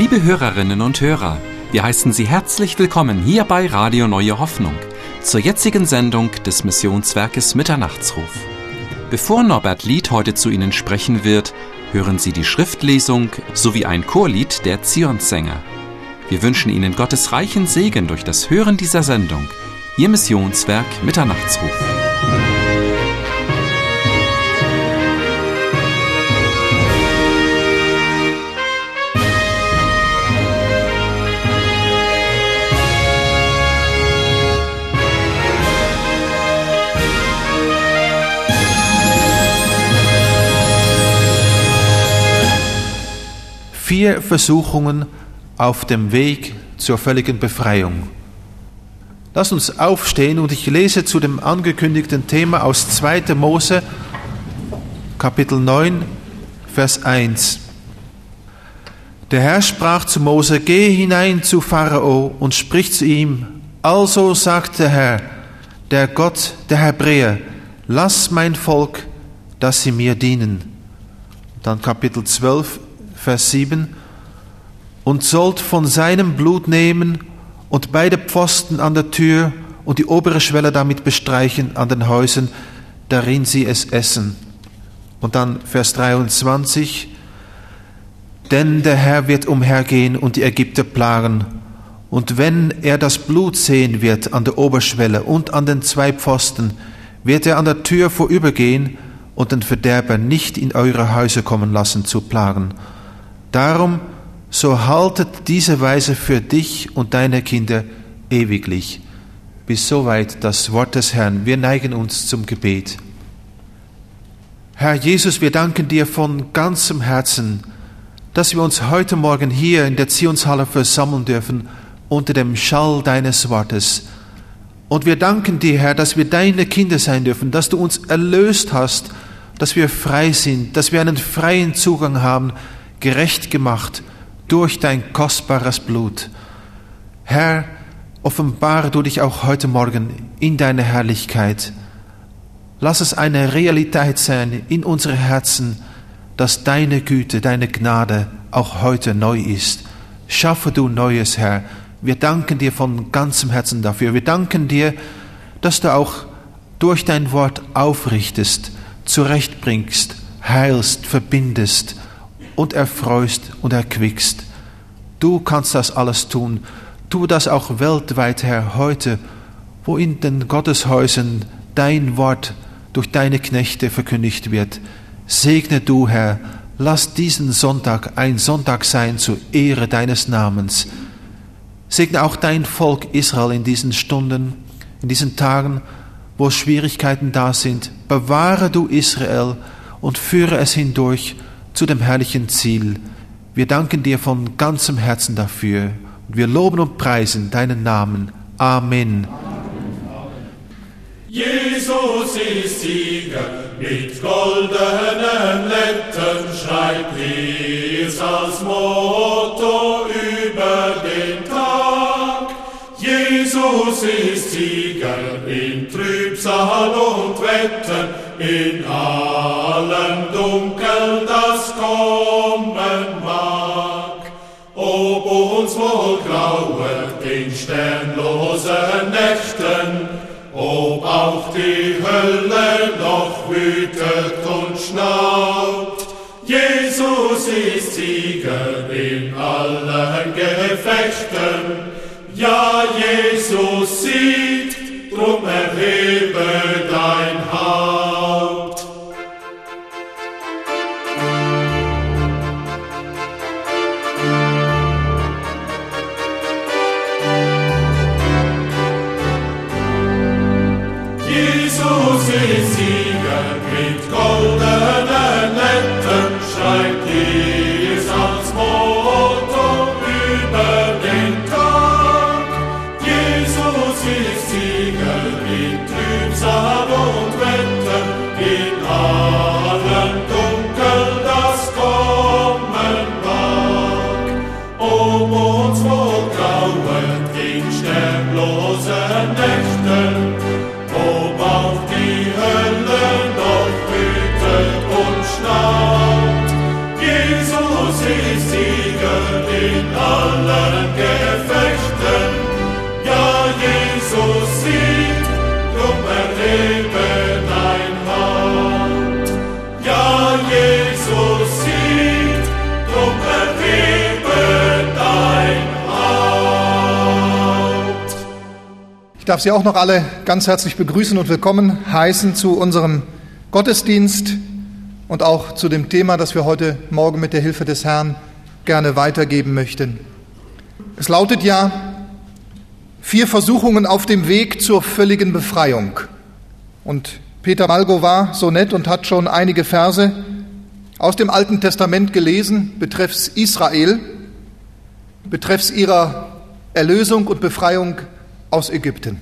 Liebe Hörerinnen und Hörer, wir heißen Sie herzlich willkommen hier bei Radio Neue Hoffnung zur jetzigen Sendung des Missionswerkes Mitternachtsruf. Bevor Norbert Lied heute zu Ihnen sprechen wird, hören Sie die Schriftlesung sowie ein Chorlied der Zionssänger. Wir wünschen Ihnen Gottes reichen Segen durch das Hören dieser Sendung. Ihr Missionswerk Mitternachtsruf. Vier Versuchungen auf dem Weg zur völligen Befreiung. Lass uns aufstehen und ich lese zu dem angekündigten Thema aus 2. Mose, Kapitel 9, Vers 1. Der Herr sprach zu Mose, geh hinein zu Pharao und sprich zu ihm, also sagt der Herr, der Gott der Hebräer, lass mein Volk, dass sie mir dienen. Dann Kapitel 12, Vers 7, und sollt von seinem Blut nehmen und beide Pfosten an der Tür und die obere Schwelle damit bestreichen an den Häusern, darin sie es essen. Und dann Vers 23, denn der Herr wird umhergehen und die Ägypter plagen. Und wenn er das Blut sehen wird an der Oberschwelle und an den zwei Pfosten, wird er an der Tür vorübergehen und den Verderber nicht in eure Häuser kommen lassen zu plagen. Darum, so haltet diese Weise für dich und deine Kinder ewiglich. Bis soweit das Wort des Herrn. Wir neigen uns zum Gebet. Herr Jesus, wir danken dir von ganzem Herzen, dass wir uns heute Morgen hier in der Zionshalle versammeln dürfen unter dem Schall deines Wortes. Und wir danken dir, Herr, dass wir deine Kinder sein dürfen, dass du uns erlöst hast, dass wir frei sind, dass wir einen freien Zugang haben gerecht gemacht durch dein kostbares Blut. Herr, offenbare du dich auch heute Morgen in deiner Herrlichkeit. Lass es eine Realität sein in unsere Herzen, dass deine Güte, deine Gnade auch heute neu ist. Schaffe du Neues, Herr. Wir danken dir von ganzem Herzen dafür. Wir danken dir, dass du auch durch dein Wort aufrichtest, zurechtbringst, heilst, verbindest und erfreust und erquickst. Du kannst das alles tun. Tu das auch weltweit, Herr, heute, wo in den Gotteshäusern dein Wort durch deine Knechte verkündigt wird. Segne du, Herr, lass diesen Sonntag ein Sonntag sein zur Ehre deines Namens. Segne auch dein Volk Israel in diesen Stunden, in diesen Tagen, wo Schwierigkeiten da sind. Bewahre du Israel und führe es hindurch zu dem herrlichen Ziel. Wir danken dir von ganzem Herzen dafür und wir loben und preisen deinen Namen. Amen. Jesus ist Sieger, mit goldenen Lettern schreibt Lies als Motto über den Tag. Jesus ist Sieger in Trübsal und Wetter, in allem Dunkel, das kommen mag. Ob uns wohl grauet in sternlosen Nächten, ob auch die Hölle noch wütet und schnaubt. Jesus ist Sieger in allen Gefechten, ja, Jesus siegt, drum erhebe darf Sie auch noch alle ganz herzlich begrüßen und willkommen heißen zu unserem Gottesdienst und auch zu dem Thema, das wir heute Morgen mit der Hilfe des Herrn gerne weitergeben möchten. Es lautet ja, vier Versuchungen auf dem Weg zur völligen Befreiung. Und Peter Malgo war so nett und hat schon einige Verse aus dem Alten Testament gelesen, betreffs Israel, betreffs ihrer Erlösung und Befreiung aus Ägypten.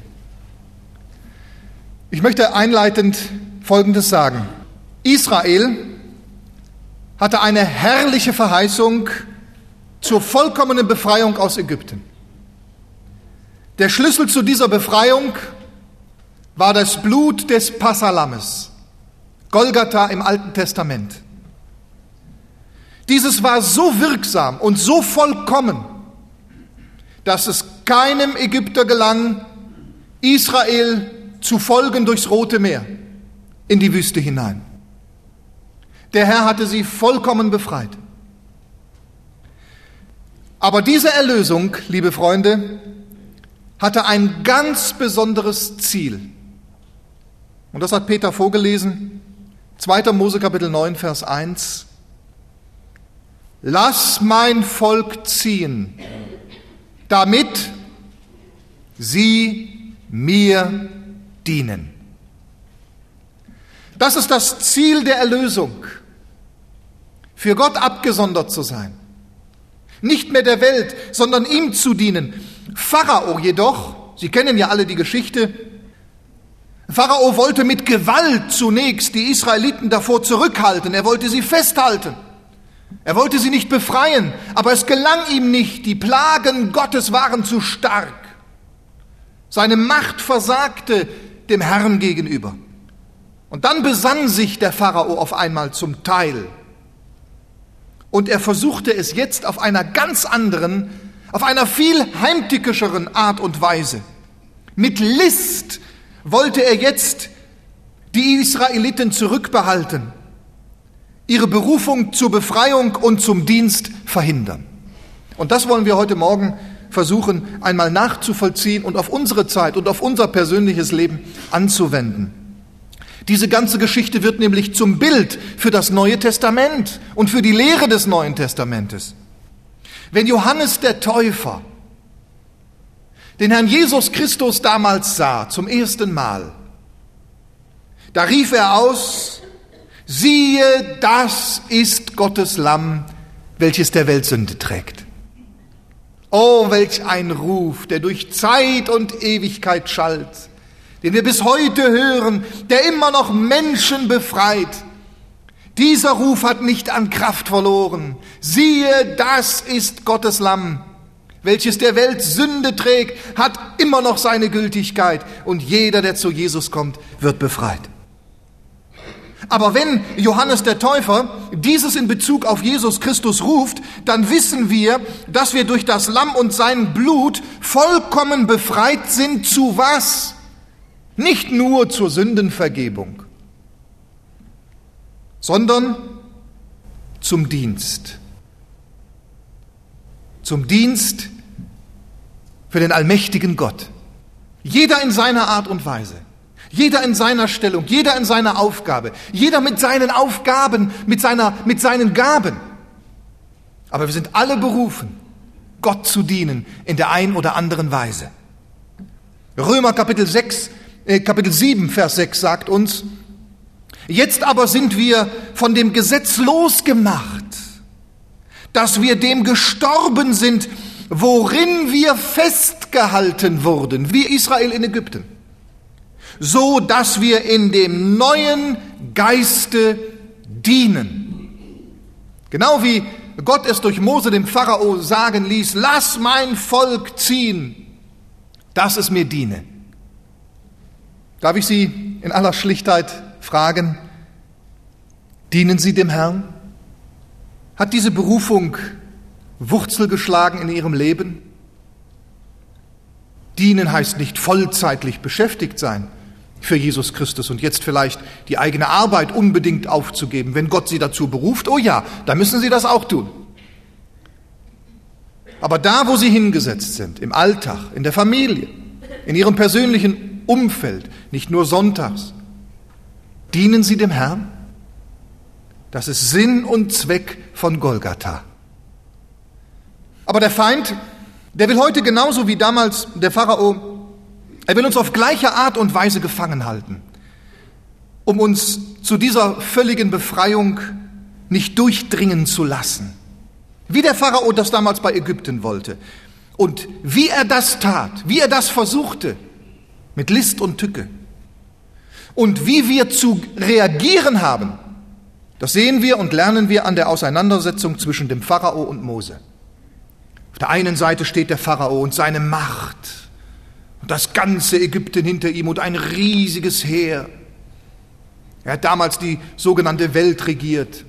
Ich möchte einleitend Folgendes sagen. Israel hatte eine herrliche Verheißung zur vollkommenen Befreiung aus Ägypten. Der Schlüssel zu dieser Befreiung war das Blut des Passalammes, Golgatha im Alten Testament. Dieses war so wirksam und so vollkommen, dass es keinem Ägypter gelang, Israel zu folgen durchs Rote Meer in die Wüste hinein. Der Herr hatte sie vollkommen befreit. Aber diese Erlösung, liebe Freunde, hatte ein ganz besonderes Ziel. Und das hat Peter vorgelesen, 2. Mose Kapitel 9, Vers 1. Lass mein Volk ziehen, damit sie mir dienen. Das ist das Ziel der Erlösung, für Gott abgesondert zu sein. Nicht mehr der Welt, sondern ihm zu dienen. Pharao jedoch, Sie kennen ja alle die Geschichte, Pharao wollte mit Gewalt zunächst die Israeliten davor zurückhalten, er wollte sie festhalten. Er wollte sie nicht befreien, aber es gelang ihm nicht. Die Plagen Gottes waren zu stark. Seine Macht versagte dem Herrn gegenüber. Und dann besann sich der Pharao auf einmal zum Teil. Und er versuchte es jetzt auf einer ganz anderen, auf einer viel heimtückischeren Art und Weise. Mit List wollte er jetzt die Israeliten zurückbehalten, ihre Berufung zur Befreiung und zum Dienst verhindern. Und das wollen wir heute Morgen versuchen einmal nachzuvollziehen und auf unsere Zeit und auf unser persönliches Leben anzuwenden. Diese ganze Geschichte wird nämlich zum Bild für das Neue Testament und für die Lehre des Neuen Testamentes. Wenn Johannes der Täufer den Herrn Jesus Christus damals sah, zum ersten Mal, da rief er aus, siehe, das ist Gottes Lamm, welches der Welt Sünde trägt. Oh, welch ein Ruf, der durch Zeit und Ewigkeit schallt, den wir bis heute hören, der immer noch Menschen befreit. Dieser Ruf hat nicht an Kraft verloren. Siehe, das ist Gottes Lamm, welches der Welt Sünde trägt, hat immer noch seine Gültigkeit und jeder, der zu Jesus kommt, wird befreit. Aber wenn Johannes der Täufer dieses in Bezug auf Jesus Christus ruft, dann wissen wir, dass wir durch das Lamm und sein Blut vollkommen befreit sind zu was? Nicht nur zur Sündenvergebung, sondern zum Dienst. Zum Dienst für den allmächtigen Gott. Jeder in seiner Art und Weise. Jeder in seiner Stellung, jeder in seiner Aufgabe, jeder mit seinen Aufgaben, mit, seiner, mit seinen Gaben. Aber wir sind alle berufen, Gott zu dienen in der ein oder anderen Weise. Römer Kapitel 6, äh, Kapitel 7, Vers 6 sagt uns, jetzt aber sind wir von dem Gesetz losgemacht, dass wir dem gestorben sind, worin wir festgehalten wurden, wie Israel in Ägypten so dass wir in dem neuen Geiste dienen. Genau wie Gott es durch Mose dem Pharao sagen ließ, lass mein Volk ziehen, dass es mir diene. Darf ich Sie in aller Schlichtheit fragen, dienen Sie dem Herrn? Hat diese Berufung Wurzel geschlagen in Ihrem Leben? Dienen heißt nicht vollzeitlich beschäftigt sein für Jesus Christus und jetzt vielleicht die eigene Arbeit unbedingt aufzugeben, wenn Gott sie dazu beruft, oh ja, da müssen sie das auch tun. Aber da, wo sie hingesetzt sind, im Alltag, in der Familie, in ihrem persönlichen Umfeld, nicht nur sonntags, dienen sie dem Herrn? Das ist Sinn und Zweck von Golgatha. Aber der Feind, der will heute genauso wie damals der Pharao, er will uns auf gleiche Art und Weise gefangen halten, um uns zu dieser völligen Befreiung nicht durchdringen zu lassen. Wie der Pharao das damals bei Ägypten wollte. Und wie er das tat, wie er das versuchte, mit List und Tücke. Und wie wir zu reagieren haben, das sehen wir und lernen wir an der Auseinandersetzung zwischen dem Pharao und Mose. Auf der einen Seite steht der Pharao und seine Macht das ganze Ägypten hinter ihm und ein riesiges Heer. Er hat damals die sogenannte Welt regiert.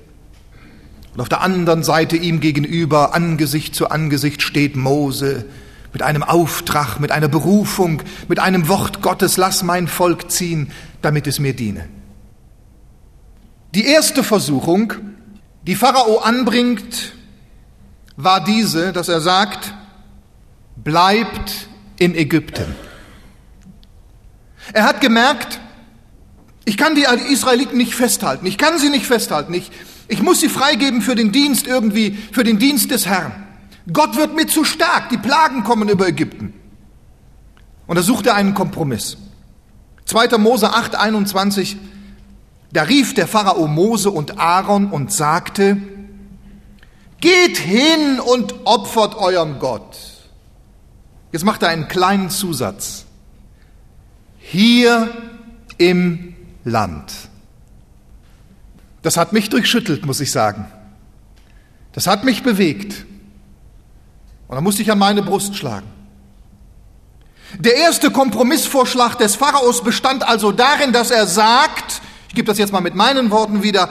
Und auf der anderen Seite ihm gegenüber, Angesicht zu Angesicht, steht Mose mit einem Auftrag, mit einer Berufung, mit einem Wort Gottes, lass mein Volk ziehen, damit es mir diene. Die erste Versuchung, die Pharao anbringt, war diese, dass er sagt, bleibt in Ägypten. Er hat gemerkt, ich kann die Israeliten nicht festhalten, ich kann sie nicht festhalten, ich, ich muss sie freigeben für den Dienst irgendwie, für den Dienst des Herrn. Gott wird mir zu stark, die Plagen kommen über Ägypten. Und da sucht er einen Kompromiss. 2. Mose 8, 21, da rief der Pharao Mose und Aaron und sagte, geht hin und opfert eurem Gott. Jetzt macht er einen kleinen Zusatz. Hier im Land. Das hat mich durchschüttelt, muss ich sagen. Das hat mich bewegt. Und da musste ich an meine Brust schlagen. Der erste Kompromissvorschlag des Pharaos bestand also darin, dass er sagt, ich gebe das jetzt mal mit meinen Worten wieder,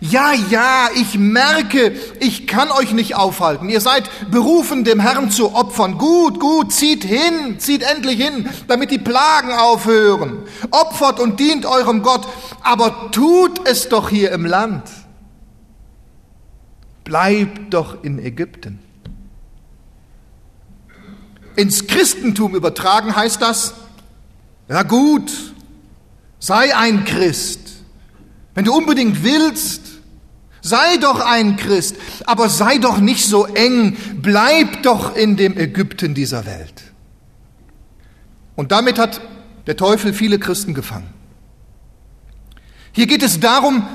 ja, ja, ich merke, ich kann euch nicht aufhalten. Ihr seid berufen, dem Herrn zu opfern. Gut, gut, zieht hin, zieht endlich hin, damit die Plagen aufhören. Opfert und dient eurem Gott, aber tut es doch hier im Land. Bleibt doch in Ägypten. Ins Christentum übertragen heißt das, ja gut, sei ein Christ. Wenn du unbedingt willst, Sei doch ein Christ, aber sei doch nicht so eng, bleib doch in dem Ägypten dieser Welt. Und damit hat der Teufel viele Christen gefangen. Hier geht es darum,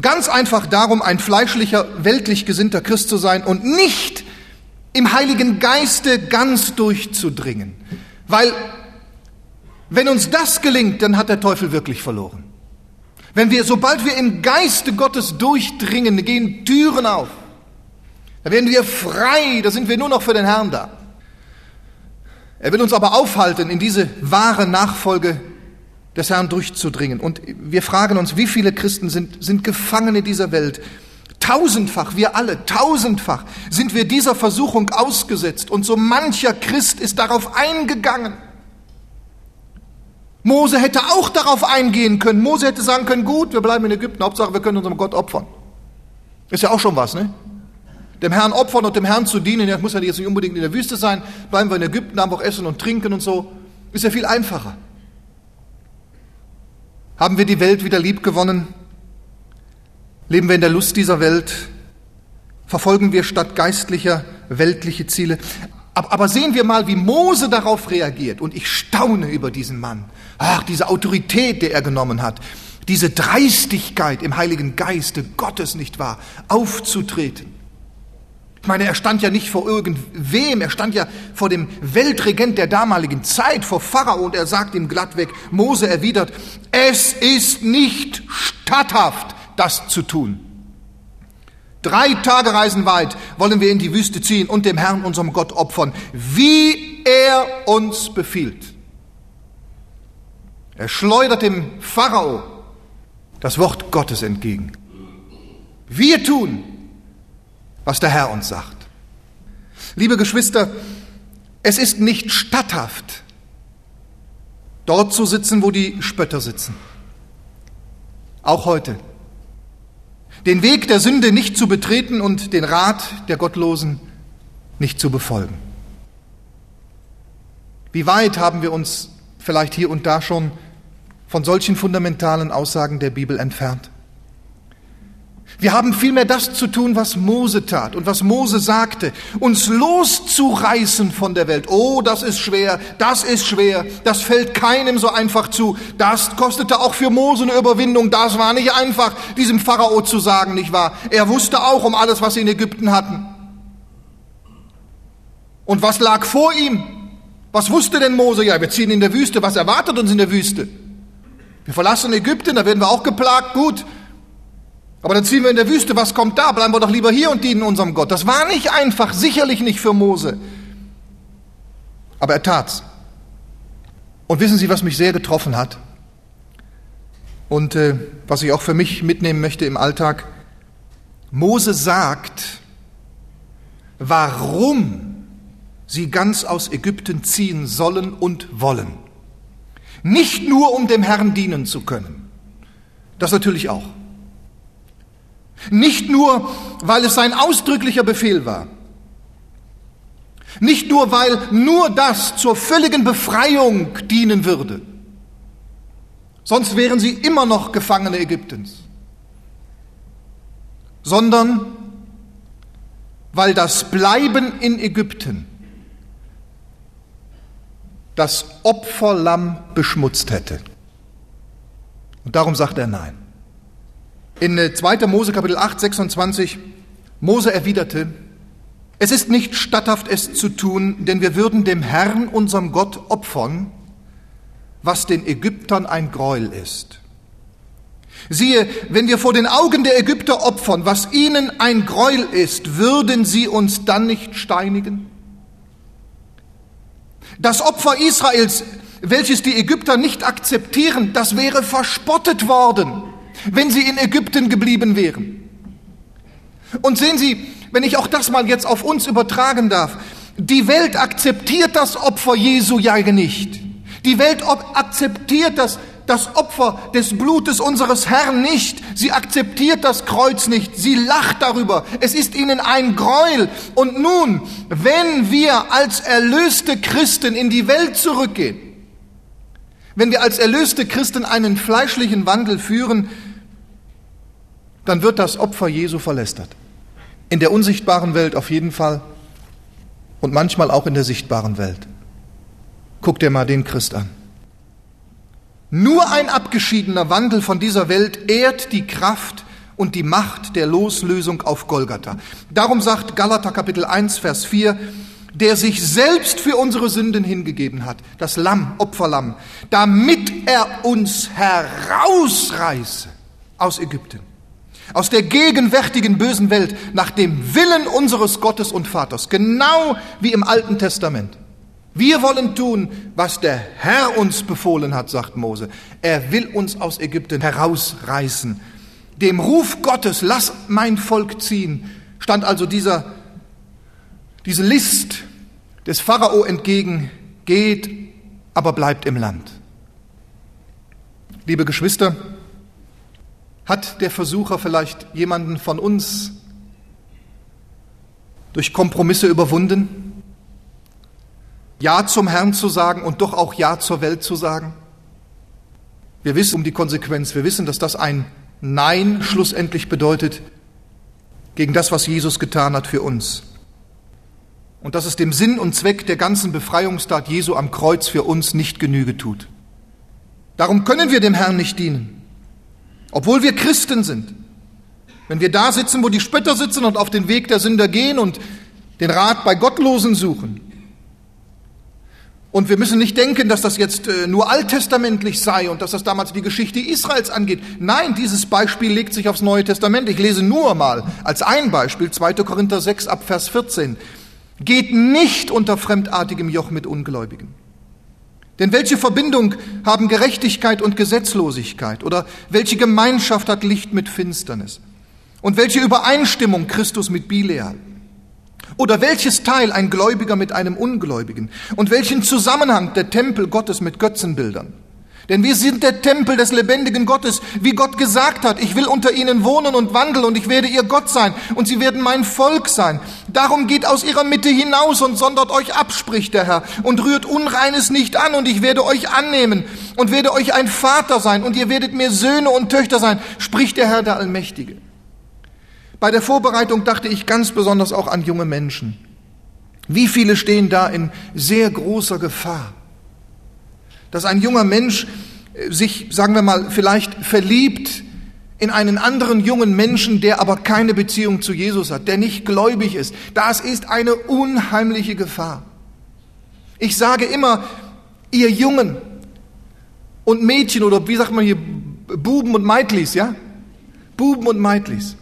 ganz einfach darum, ein fleischlicher, weltlich gesinnter Christ zu sein und nicht im Heiligen Geiste ganz durchzudringen. Weil wenn uns das gelingt, dann hat der Teufel wirklich verloren. Wenn wir, sobald wir im Geiste Gottes durchdringen, gehen Türen auf. Da werden wir frei, da sind wir nur noch für den Herrn da. Er will uns aber aufhalten, in diese wahre Nachfolge des Herrn durchzudringen. Und wir fragen uns, wie viele Christen sind, sind Gefangene dieser Welt? Tausendfach, wir alle, tausendfach sind wir dieser Versuchung ausgesetzt. Und so mancher Christ ist darauf eingegangen. Mose hätte auch darauf eingehen können. Mose hätte sagen können, gut, wir bleiben in Ägypten, Hauptsache wir können unserem Gott opfern. Ist ja auch schon was, ne? Dem Herrn opfern und dem Herrn zu dienen, das muss ja jetzt nicht unbedingt in der Wüste sein, bleiben wir in Ägypten, haben auch Essen und Trinken und so. Ist ja viel einfacher. Haben wir die Welt wieder lieb gewonnen? Leben wir in der Lust dieser Welt? Verfolgen wir statt geistlicher weltliche Ziele? Aber sehen wir mal, wie Mose darauf reagiert. Und ich staune über diesen Mann. Ach, diese Autorität, die er genommen hat. Diese Dreistigkeit im Heiligen Geiste Gottes, nicht wahr? Aufzutreten. Ich meine, er stand ja nicht vor irgendwem, er stand ja vor dem Weltregent der damaligen Zeit, vor Pharao, und er sagt ihm glattweg, Mose erwidert, es ist nicht statthaft, das zu tun. Drei Tagereisen weit wollen wir in die Wüste ziehen und dem Herrn, unserem Gott, opfern, wie er uns befiehlt. Er schleudert dem Pharao das Wort Gottes entgegen. Wir tun, was der Herr uns sagt. Liebe Geschwister, es ist nicht statthaft, dort zu sitzen, wo die Spötter sitzen. Auch heute den Weg der Sünde nicht zu betreten und den Rat der Gottlosen nicht zu befolgen. Wie weit haben wir uns vielleicht hier und da schon von solchen fundamentalen Aussagen der Bibel entfernt. Wir haben vielmehr das zu tun, was Mose tat und was Mose sagte, uns loszureißen von der Welt. Oh, das ist schwer, das ist schwer, das fällt keinem so einfach zu. Das kostete auch für Mose eine Überwindung, das war nicht einfach, diesem Pharao zu sagen, nicht wahr? Er wusste auch um alles, was sie in Ägypten hatten. Und was lag vor ihm? Was wusste denn Mose? Ja, wir ziehen in der Wüste, was erwartet uns in der Wüste? Wir verlassen Ägypten, da werden wir auch geplagt, gut. Aber dann ziehen wir in der Wüste, was kommt da? Bleiben wir doch lieber hier und dienen unserem Gott. Das war nicht einfach, sicherlich nicht für Mose. Aber er tat's. Und wissen Sie, was mich sehr getroffen hat? Und äh, was ich auch für mich mitnehmen möchte im Alltag? Mose sagt, warum sie ganz aus Ägypten ziehen sollen und wollen. Nicht nur, um dem Herrn dienen zu können. Das natürlich auch. Nicht nur, weil es sein ausdrücklicher Befehl war. Nicht nur, weil nur das zur völligen Befreiung dienen würde. Sonst wären sie immer noch Gefangene Ägyptens. Sondern weil das Bleiben in Ägypten das Opferlamm beschmutzt hätte. Und darum sagt er nein. In 2. Äh, Mose Kapitel 8, 26, Mose erwiderte, es ist nicht statthaft, es zu tun, denn wir würden dem Herrn, unserem Gott, opfern, was den Ägyptern ein Gräuel ist. Siehe, wenn wir vor den Augen der Ägypter opfern, was ihnen ein Gräuel ist, würden sie uns dann nicht steinigen? Das Opfer Israels, welches die Ägypter nicht akzeptieren, das wäre verspottet worden wenn sie in Ägypten geblieben wären. Und sehen Sie, wenn ich auch das mal jetzt auf uns übertragen darf, die Welt akzeptiert das Opfer Jesu ja nicht. Die Welt akzeptiert das, das Opfer des Blutes unseres Herrn nicht. Sie akzeptiert das Kreuz nicht. Sie lacht darüber. Es ist ihnen ein Gräuel. Und nun, wenn wir als erlöste Christen in die Welt zurückgehen, wenn wir als erlöste Christen einen fleischlichen Wandel führen, dann wird das Opfer Jesu verlästert. In der unsichtbaren Welt auf jeden Fall und manchmal auch in der sichtbaren Welt. Guck dir mal den Christ an. Nur ein abgeschiedener Wandel von dieser Welt ehrt die Kraft und die Macht der Loslösung auf Golgatha. Darum sagt Galater Kapitel 1, Vers 4, der sich selbst für unsere Sünden hingegeben hat, das Lamm, Opferlamm, damit er uns herausreiße aus Ägypten aus der gegenwärtigen bösen Welt nach dem Willen unseres Gottes und Vaters, genau wie im Alten Testament. Wir wollen tun, was der Herr uns befohlen hat, sagt Mose. Er will uns aus Ägypten herausreißen. Dem Ruf Gottes, lass mein Volk ziehen, stand also dieser, diese List des Pharao entgegen, geht, aber bleibt im Land. Liebe Geschwister, hat der Versucher vielleicht jemanden von uns durch Kompromisse überwunden? Ja zum Herrn zu sagen und doch auch Ja zur Welt zu sagen? Wir wissen um die Konsequenz. Wir wissen, dass das ein Nein schlussendlich bedeutet gegen das, was Jesus getan hat für uns. Und dass es dem Sinn und Zweck der ganzen Befreiungstat Jesu am Kreuz für uns nicht Genüge tut. Darum können wir dem Herrn nicht dienen obwohl wir Christen sind. Wenn wir da sitzen, wo die Spötter sitzen und auf den Weg der Sünder gehen und den Rat bei Gottlosen suchen. Und wir müssen nicht denken, dass das jetzt äh, nur alttestamentlich sei und dass das damals die Geschichte Israels angeht. Nein, dieses Beispiel legt sich aufs Neue Testament. Ich lese nur mal als ein Beispiel 2. Korinther 6 ab Vers 14. Geht nicht unter fremdartigem Joch mit Ungläubigen. Denn welche Verbindung haben Gerechtigkeit und Gesetzlosigkeit? Oder welche Gemeinschaft hat Licht mit Finsternis? Und welche Übereinstimmung Christus mit Bileal? Oder welches Teil ein Gläubiger mit einem Ungläubigen? Und welchen Zusammenhang der Tempel Gottes mit Götzenbildern? Denn wir sind der Tempel des lebendigen Gottes, wie Gott gesagt hat, ich will unter ihnen wohnen und wandeln und ich werde ihr Gott sein und sie werden mein Volk sein. Darum geht aus ihrer Mitte hinaus und sondert euch ab, spricht der Herr, und rührt Unreines nicht an und ich werde euch annehmen und werde euch ein Vater sein und ihr werdet mir Söhne und Töchter sein, spricht der Herr der Allmächtige. Bei der Vorbereitung dachte ich ganz besonders auch an junge Menschen. Wie viele stehen da in sehr großer Gefahr? Dass ein junger Mensch äh, sich, sagen wir mal, vielleicht verliebt in einen anderen jungen Menschen, der aber keine Beziehung zu Jesus hat, der nicht gläubig ist. Das ist eine unheimliche Gefahr. Ich sage immer, ihr Jungen und Mädchen oder wie sagt man hier, Buben und Meitlis, ja? Buben und Meitlis.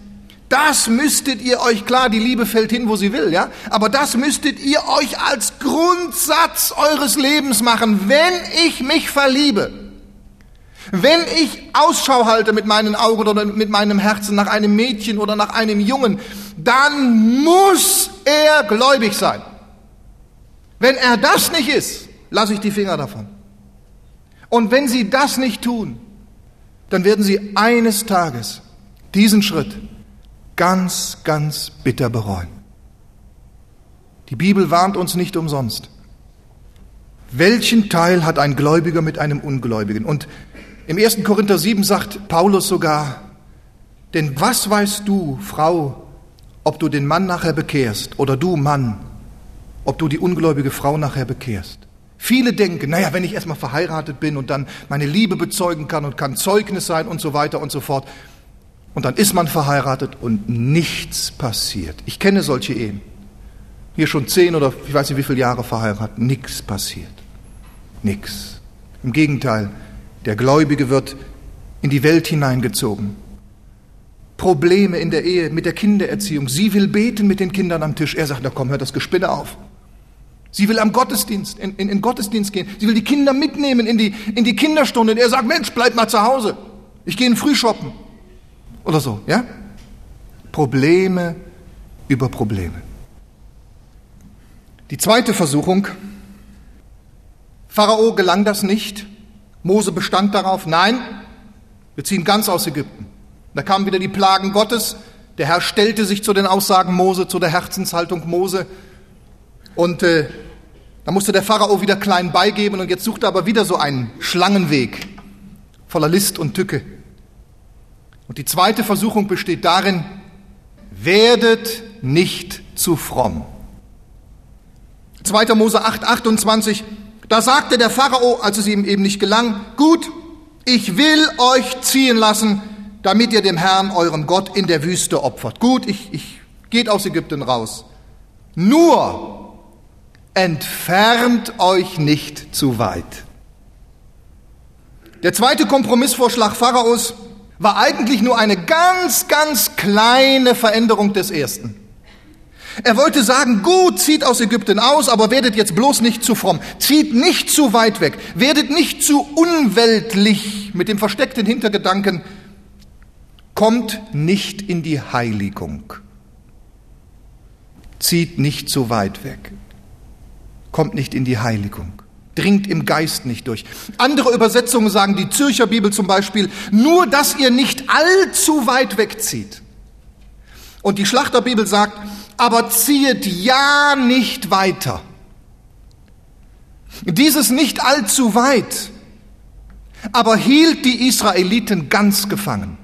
Das müsstet ihr euch, klar, die Liebe fällt hin, wo sie will, ja? Aber das müsstet ihr euch als Grundsatz eures Lebens machen, wenn ich mich verliebe. Wenn ich Ausschau halte mit meinen Augen oder mit meinem Herzen nach einem Mädchen oder nach einem Jungen, dann muss er gläubig sein. Wenn er das nicht ist, lasse ich die Finger davon. Und wenn sie das nicht tun, dann werden sie eines Tages diesen Schritt ganz, ganz bitter bereuen. Die Bibel warnt uns nicht umsonst. Welchen Teil hat ein Gläubiger mit einem Ungläubigen? Und im 1. Korinther 7 sagt Paulus sogar, denn was weißt du, Frau, ob du den Mann nachher bekehrst oder du, Mann, ob du die ungläubige Frau nachher bekehrst? Viele denken, naja, wenn ich erstmal verheiratet bin und dann meine Liebe bezeugen kann und kann Zeugnis sein und so weiter und so fort, und dann ist man verheiratet und nichts passiert. Ich kenne solche Ehen. Hier schon zehn oder ich weiß nicht wie viele Jahre verheiratet. Nichts passiert. Nichts. Im Gegenteil, der Gläubige wird in die Welt hineingezogen. Probleme in der Ehe mit der Kindererziehung. Sie will beten mit den Kindern am Tisch. Er sagt, na komm, hört das Gespinne auf. Sie will am Gottesdienst, in, in, in Gottesdienst gehen. Sie will die Kinder mitnehmen in die, in die Kinderstunde. Und er sagt, Mensch, bleib mal zu Hause. Ich gehe in Frühshoppen. Oder so, ja? Probleme über Probleme. Die zweite Versuchung. Pharao gelang das nicht. Mose bestand darauf, nein, wir ziehen ganz aus Ägypten. Da kamen wieder die Plagen Gottes. Der Herr stellte sich zu den Aussagen Mose, zu der Herzenshaltung Mose. Und äh, da musste der Pharao wieder klein beigeben und jetzt suchte er aber wieder so einen Schlangenweg voller List und Tücke. Und die zweite Versuchung besteht darin, werdet nicht zu fromm. 2. Mose 8, 28, da sagte der Pharao, als es ihm eben nicht gelang, gut, ich will euch ziehen lassen, damit ihr dem Herrn, eurem Gott, in der Wüste opfert. Gut, ich, ich geht aus Ägypten raus. Nur entfernt euch nicht zu weit. Der zweite Kompromissvorschlag Pharaos war eigentlich nur eine ganz, ganz kleine Veränderung des ersten. Er wollte sagen, gut, zieht aus Ägypten aus, aber werdet jetzt bloß nicht zu fromm. Zieht nicht zu weit weg. Werdet nicht zu unweltlich mit dem versteckten Hintergedanken. Kommt nicht in die Heiligung. Zieht nicht zu weit weg. Kommt nicht in die Heiligung dringt im Geist nicht durch. Andere Übersetzungen sagen, die Zürcher Bibel zum Beispiel, nur dass ihr nicht allzu weit wegzieht. Und die Schlachterbibel sagt, aber ziehet ja nicht weiter. Dieses nicht allzu weit, aber hielt die Israeliten ganz gefangen.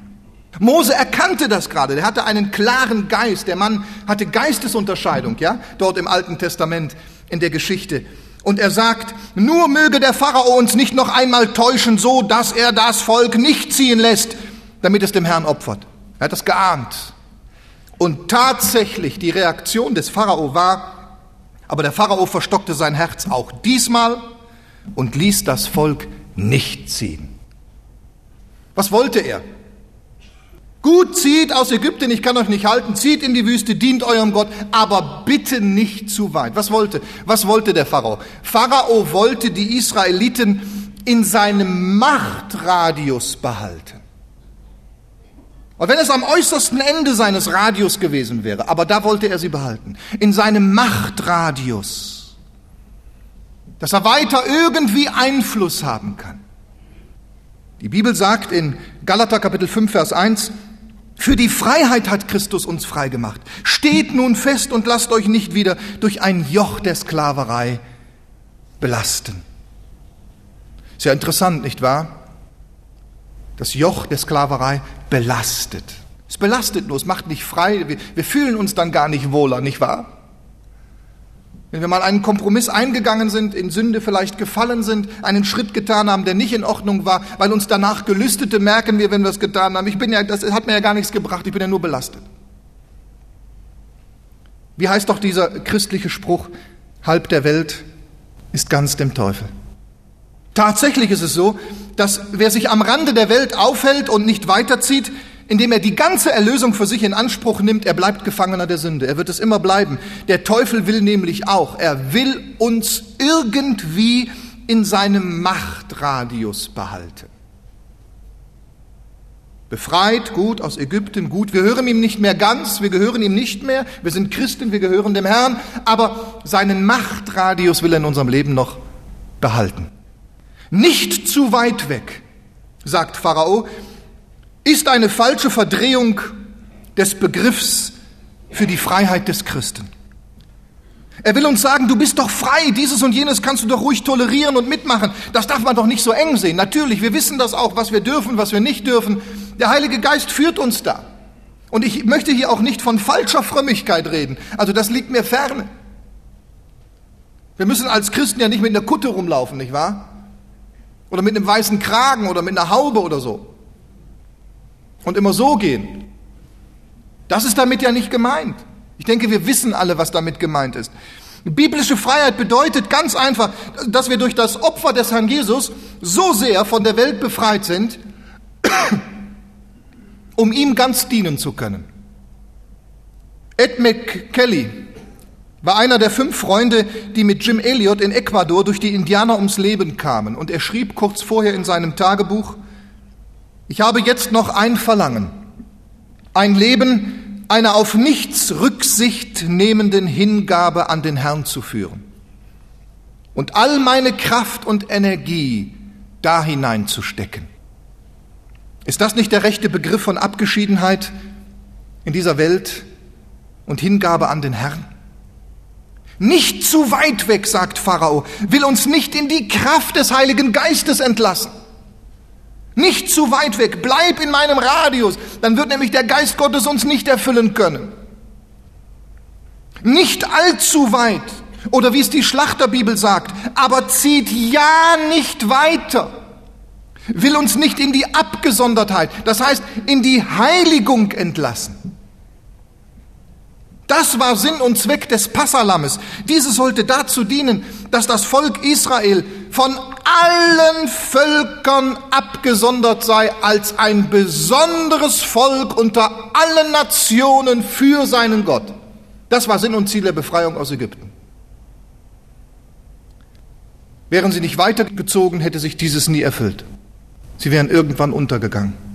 Mose erkannte das gerade, der hatte einen klaren Geist, der Mann hatte Geistesunterscheidung, ja, dort im Alten Testament in der Geschichte. Und er sagt, nur möge der Pharao uns nicht noch einmal täuschen, so dass er das Volk nicht ziehen lässt, damit es dem Herrn opfert. Er hat das geahnt. Und tatsächlich, die Reaktion des Pharao war, aber der Pharao verstockte sein Herz auch diesmal und ließ das Volk nicht ziehen. Was wollte er? Gut, zieht aus Ägypten, ich kann euch nicht halten, zieht in die Wüste, dient eurem Gott, aber bitte nicht zu weit. Was wollte, was wollte der Pharao? Pharao wollte die Israeliten in seinem Machtradius behalten. Und wenn es am äußersten Ende seines Radius gewesen wäre, aber da wollte er sie behalten, in seinem Machtradius, dass er weiter irgendwie Einfluss haben kann. Die Bibel sagt in Galater Kapitel 5, Vers 1, für die Freiheit hat Christus uns frei gemacht. Steht nun fest und lasst euch nicht wieder durch ein Joch der Sklaverei belasten. Sehr interessant, nicht wahr? Das Joch der Sklaverei belastet. Es belastet nur, es macht nicht frei. Wir, wir fühlen uns dann gar nicht wohler, nicht wahr? Wenn wir mal einen Kompromiss eingegangen sind, in Sünde vielleicht gefallen sind, einen Schritt getan haben, der nicht in Ordnung war, weil uns danach gelüstete, merken wir, wenn wir es getan haben, ich bin ja, das hat mir ja gar nichts gebracht, ich bin ja nur belastet. Wie heißt doch dieser christliche Spruch, halb der Welt ist ganz dem Teufel. Tatsächlich ist es so, dass wer sich am Rande der Welt aufhält und nicht weiterzieht, indem er die ganze Erlösung für sich in Anspruch nimmt, er bleibt Gefangener der Sünde. Er wird es immer bleiben. Der Teufel will nämlich auch, er will uns irgendwie in seinem Machtradius behalten. Befreit, gut, aus Ägypten, gut. Wir hören ihm nicht mehr ganz, wir gehören ihm nicht mehr. Wir sind Christen, wir gehören dem Herrn. Aber seinen Machtradius will er in unserem Leben noch behalten. Nicht zu weit weg, sagt Pharao, ist eine falsche Verdrehung des Begriffs für die Freiheit des Christen. Er will uns sagen, du bist doch frei, dieses und jenes kannst du doch ruhig tolerieren und mitmachen. Das darf man doch nicht so eng sehen. Natürlich, wir wissen das auch, was wir dürfen, was wir nicht dürfen. Der Heilige Geist führt uns da. Und ich möchte hier auch nicht von falscher Frömmigkeit reden. Also das liegt mir ferne. Wir müssen als Christen ja nicht mit einer Kutte rumlaufen, nicht wahr? Oder mit einem weißen Kragen oder mit einer Haube oder so und immer so gehen. Das ist damit ja nicht gemeint. Ich denke, wir wissen alle, was damit gemeint ist. Biblische Freiheit bedeutet ganz einfach, dass wir durch das Opfer des Herrn Jesus so sehr von der Welt befreit sind, um ihm ganz dienen zu können. Ed McKelly war einer der fünf Freunde, die mit Jim Elliot in Ecuador durch die Indianer ums Leben kamen. Und er schrieb kurz vorher in seinem Tagebuch, ich habe jetzt noch ein Verlangen, ein Leben einer auf nichts Rücksicht nehmenden Hingabe an den Herrn zu führen und all meine Kraft und Energie da hineinzustecken. Ist das nicht der rechte Begriff von Abgeschiedenheit in dieser Welt und Hingabe an den Herrn? Nicht zu weit weg, sagt Pharao, will uns nicht in die Kraft des Heiligen Geistes entlassen. Nicht zu weit weg. Bleib in meinem Radius. Dann wird nämlich der Geist Gottes uns nicht erfüllen können. Nicht allzu weit. Oder wie es die Schlachterbibel sagt, aber zieht ja nicht weiter. Will uns nicht in die Abgesondertheit, das heißt in die Heiligung entlassen. Das war Sinn und Zweck des Passalammes. Dieses sollte dazu dienen, dass das Volk Israel von allen Völkern abgesondert sei als ein besonderes Volk unter allen Nationen für seinen Gott. Das war Sinn und Ziel der Befreiung aus Ägypten. Wären sie nicht weitergezogen, hätte sich dieses nie erfüllt. Sie wären irgendwann untergegangen.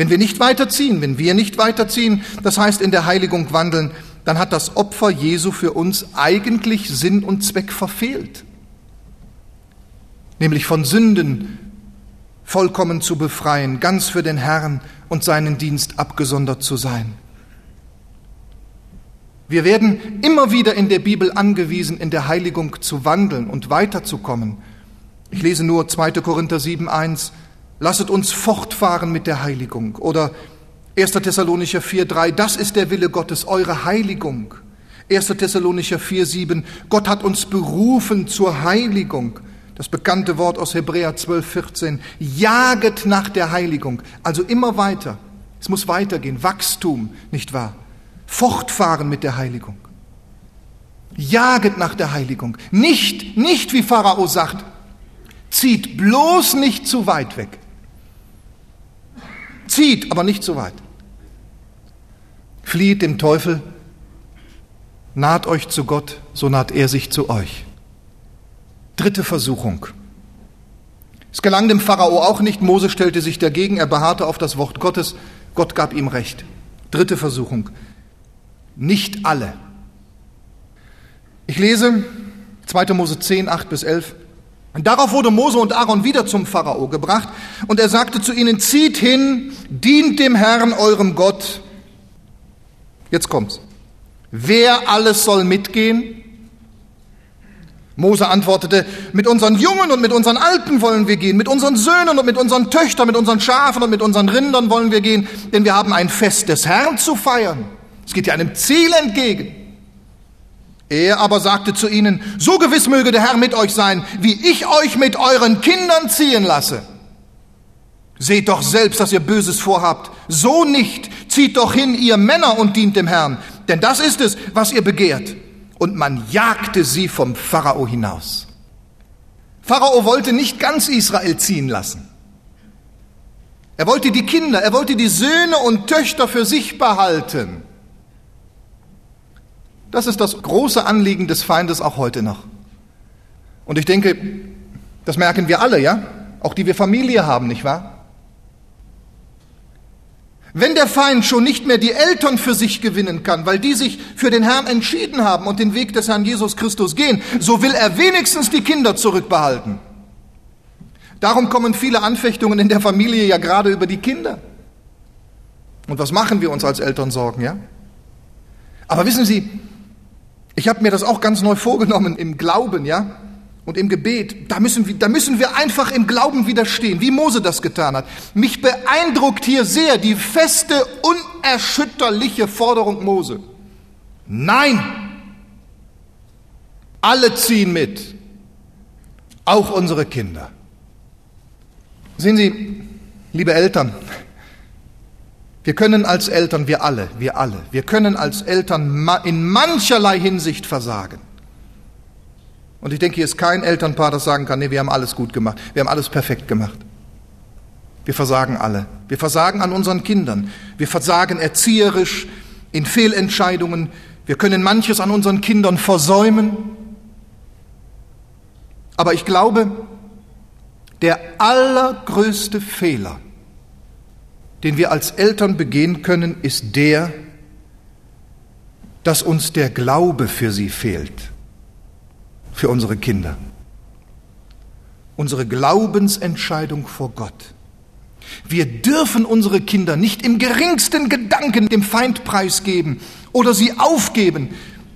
Wenn wir nicht weiterziehen, wenn wir nicht weiterziehen, das heißt in der Heiligung wandeln, dann hat das Opfer Jesu für uns eigentlich Sinn und Zweck verfehlt nämlich von Sünden vollkommen zu befreien, ganz für den Herrn und seinen Dienst abgesondert zu sein. Wir werden immer wieder in der Bibel angewiesen, in der Heiligung zu wandeln und weiterzukommen. Ich lese nur 2. Korinther 7, 1. Lasset uns fortfahren mit der Heiligung. Oder 1. Thessalonicher 4, 3. Das ist der Wille Gottes, eure Heiligung. 1. Thessalonicher 4, 7. Gott hat uns berufen zur Heiligung. Das bekannte Wort aus Hebräer 12, 14. Jaget nach der Heiligung. Also immer weiter. Es muss weitergehen. Wachstum, nicht wahr? Fortfahren mit der Heiligung. Jaget nach der Heiligung. Nicht, nicht wie Pharao sagt, zieht bloß nicht zu weit weg. Zieht, aber nicht zu weit. Flieht dem Teufel, naht euch zu Gott, so naht er sich zu euch. Dritte Versuchung. Es gelang dem Pharao auch nicht. Mose stellte sich dagegen. Er beharrte auf das Wort Gottes. Gott gab ihm Recht. Dritte Versuchung. Nicht alle. Ich lese 2. Mose 10, 8 bis 11. Und darauf wurde Mose und Aaron wieder zum Pharao gebracht und er sagte zu ihnen, zieht hin, dient dem Herrn eurem Gott. Jetzt kommt's. Wer alles soll mitgehen? Mose antwortete, mit unseren Jungen und mit unseren Alten wollen wir gehen, mit unseren Söhnen und mit unseren Töchtern, mit unseren Schafen und mit unseren Rindern wollen wir gehen, denn wir haben ein Fest des Herrn zu feiern. Es geht ja einem Ziel entgegen. Er aber sagte zu ihnen, so gewiss möge der Herr mit euch sein, wie ich euch mit euren Kindern ziehen lasse. Seht doch selbst, dass ihr Böses vorhabt. So nicht. Zieht doch hin, ihr Männer, und dient dem Herrn. Denn das ist es, was ihr begehrt. Und man jagte sie vom Pharao hinaus. Pharao wollte nicht ganz Israel ziehen lassen. Er wollte die Kinder, er wollte die Söhne und Töchter für sich behalten. Das ist das große Anliegen des Feindes auch heute noch. Und ich denke, das merken wir alle, ja? Auch die wir Familie haben, nicht wahr? Wenn der Feind schon nicht mehr die Eltern für sich gewinnen kann, weil die sich für den Herrn entschieden haben und den Weg des Herrn Jesus Christus gehen, so will er wenigstens die Kinder zurückbehalten. Darum kommen viele Anfechtungen in der Familie ja gerade über die Kinder. Und was machen wir uns als Eltern Sorgen, ja? Aber wissen Sie, ich habe mir das auch ganz neu vorgenommen im Glauben, ja, und im Gebet. Da müssen, wir, da müssen wir einfach im Glauben widerstehen, wie Mose das getan hat. Mich beeindruckt hier sehr die feste, unerschütterliche Forderung Mose. Nein! Alle ziehen mit, auch unsere Kinder. Sehen Sie, liebe Eltern, wir können als Eltern, wir alle, wir alle, wir können als Eltern in mancherlei Hinsicht versagen. Und ich denke, hier ist kein Elternpaar, das sagen kann, nee, wir haben alles gut gemacht, wir haben alles perfekt gemacht. Wir versagen alle. Wir versagen an unseren Kindern. Wir versagen erzieherisch in Fehlentscheidungen. Wir können manches an unseren Kindern versäumen. Aber ich glaube, der allergrößte Fehler, den wir als Eltern begehen können, ist der, dass uns der Glaube für sie fehlt, für unsere Kinder. Unsere Glaubensentscheidung vor Gott. Wir dürfen unsere Kinder nicht im geringsten Gedanken dem Feind preisgeben oder sie aufgeben,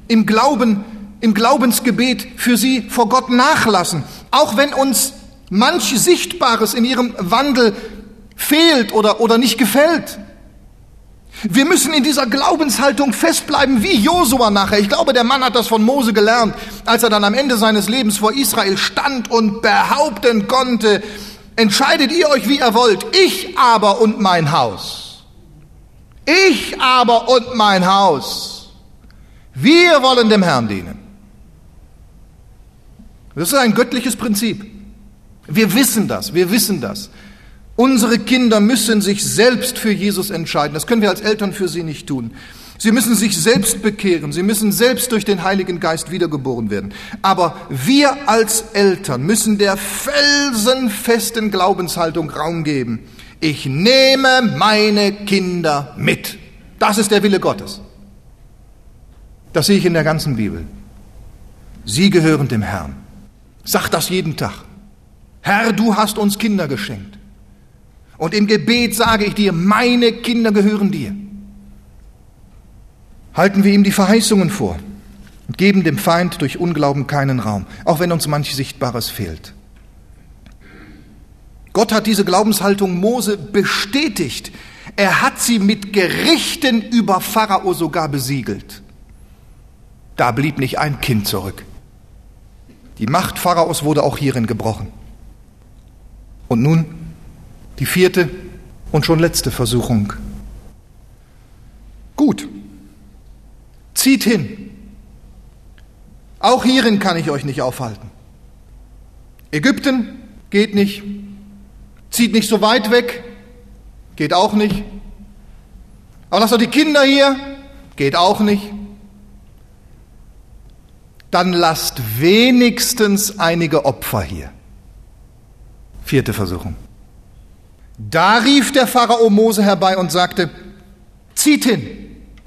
im Glauben, im Glaubensgebet für sie vor Gott nachlassen, auch wenn uns manch Sichtbares in ihrem Wandel fehlt oder, oder nicht gefällt. Wir müssen in dieser Glaubenshaltung festbleiben, wie Josua nachher. Ich glaube, der Mann hat das von Mose gelernt, als er dann am Ende seines Lebens vor Israel stand und behaupten konnte, entscheidet ihr euch, wie ihr wollt, ich aber und mein Haus. Ich aber und mein Haus. Wir wollen dem Herrn dienen. Das ist ein göttliches Prinzip. Wir wissen das, wir wissen das. Unsere Kinder müssen sich selbst für Jesus entscheiden. Das können wir als Eltern für sie nicht tun. Sie müssen sich selbst bekehren. Sie müssen selbst durch den Heiligen Geist wiedergeboren werden. Aber wir als Eltern müssen der felsenfesten Glaubenshaltung Raum geben. Ich nehme meine Kinder mit. Das ist der Wille Gottes. Das sehe ich in der ganzen Bibel. Sie gehören dem Herrn. Sag das jeden Tag. Herr, du hast uns Kinder geschenkt. Und im Gebet sage ich dir, meine Kinder gehören dir. Halten wir ihm die Verheißungen vor und geben dem Feind durch Unglauben keinen Raum, auch wenn uns manch Sichtbares fehlt. Gott hat diese Glaubenshaltung Mose bestätigt. Er hat sie mit Gerichten über Pharao sogar besiegelt. Da blieb nicht ein Kind zurück. Die Macht Pharaos wurde auch hierin gebrochen. Und nun die vierte und schon letzte Versuchung. Gut, zieht hin. Auch hierin kann ich euch nicht aufhalten. Ägypten geht nicht, zieht nicht so weit weg, geht auch nicht. Aber lasst doch die Kinder hier, geht auch nicht. Dann lasst wenigstens einige Opfer hier. Vierte Versuchung. Da rief der Pharao Mose herbei und sagte, zieht hin,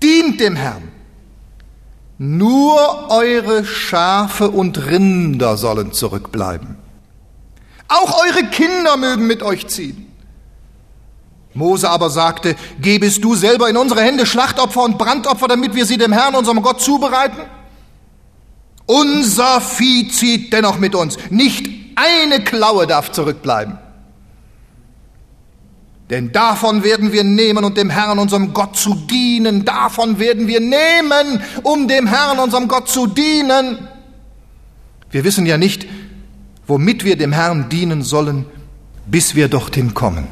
dient dem Herrn. Nur eure Schafe und Rinder sollen zurückbleiben. Auch eure Kinder mögen mit euch ziehen. Mose aber sagte, gebest du selber in unsere Hände Schlachtopfer und Brandopfer, damit wir sie dem Herrn, unserem Gott, zubereiten? Unser Vieh zieht dennoch mit uns. Nicht eine Klaue darf zurückbleiben. Denn davon werden wir nehmen, um dem Herrn, unserem Gott zu dienen. Davon werden wir nehmen, um dem Herrn, unserem Gott zu dienen. Wir wissen ja nicht, womit wir dem Herrn dienen sollen, bis wir dorthin kommen,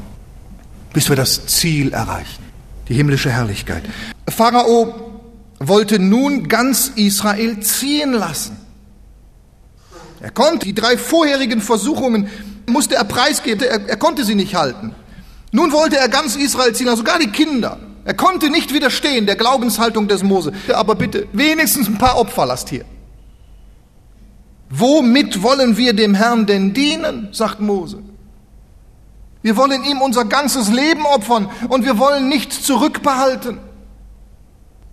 bis wir das Ziel erreichen, die himmlische Herrlichkeit. Pharao wollte nun ganz Israel ziehen lassen. Er konnte die drei vorherigen Versuchungen, musste er preisgeben, er, er konnte sie nicht halten. Nun wollte er ganz Israel ziehen, also sogar die Kinder. Er konnte nicht widerstehen der Glaubenshaltung des Mose. Aber bitte, wenigstens ein paar Opfer lasst hier. Womit wollen wir dem Herrn denn dienen, sagt Mose. Wir wollen ihm unser ganzes Leben opfern und wir wollen nichts zurückbehalten.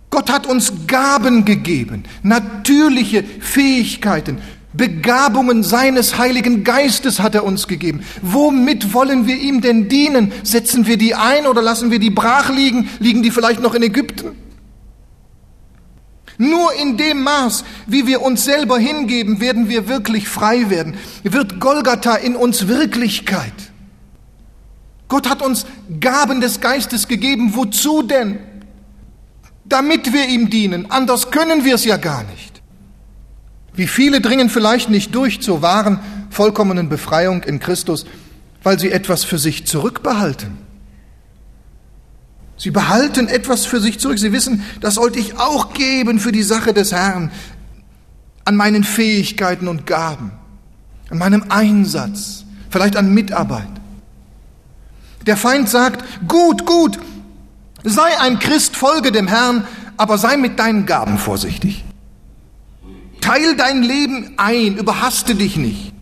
Gott hat uns Gaben gegeben, natürliche Fähigkeiten, Begabungen seines Heiligen Geistes hat er uns gegeben. Womit wollen wir ihm denn dienen? Setzen wir die ein oder lassen wir die brach liegen? Liegen die vielleicht noch in Ägypten? Nur in dem Maß, wie wir uns selber hingeben, werden wir wirklich frei werden. Wird Golgatha in uns Wirklichkeit. Gott hat uns Gaben des Geistes gegeben. Wozu denn? Damit wir ihm dienen. Anders können wir es ja gar nicht. Wie viele dringen vielleicht nicht durch zur wahren, vollkommenen Befreiung in Christus, weil sie etwas für sich zurückbehalten. Sie behalten etwas für sich zurück. Sie wissen, das sollte ich auch geben für die Sache des Herrn, an meinen Fähigkeiten und Gaben, an meinem Einsatz, vielleicht an Mitarbeit. Der Feind sagt, gut, gut, sei ein Christ, folge dem Herrn, aber sei mit deinen Gaben vorsichtig. Teil dein Leben ein, überhaste dich nicht.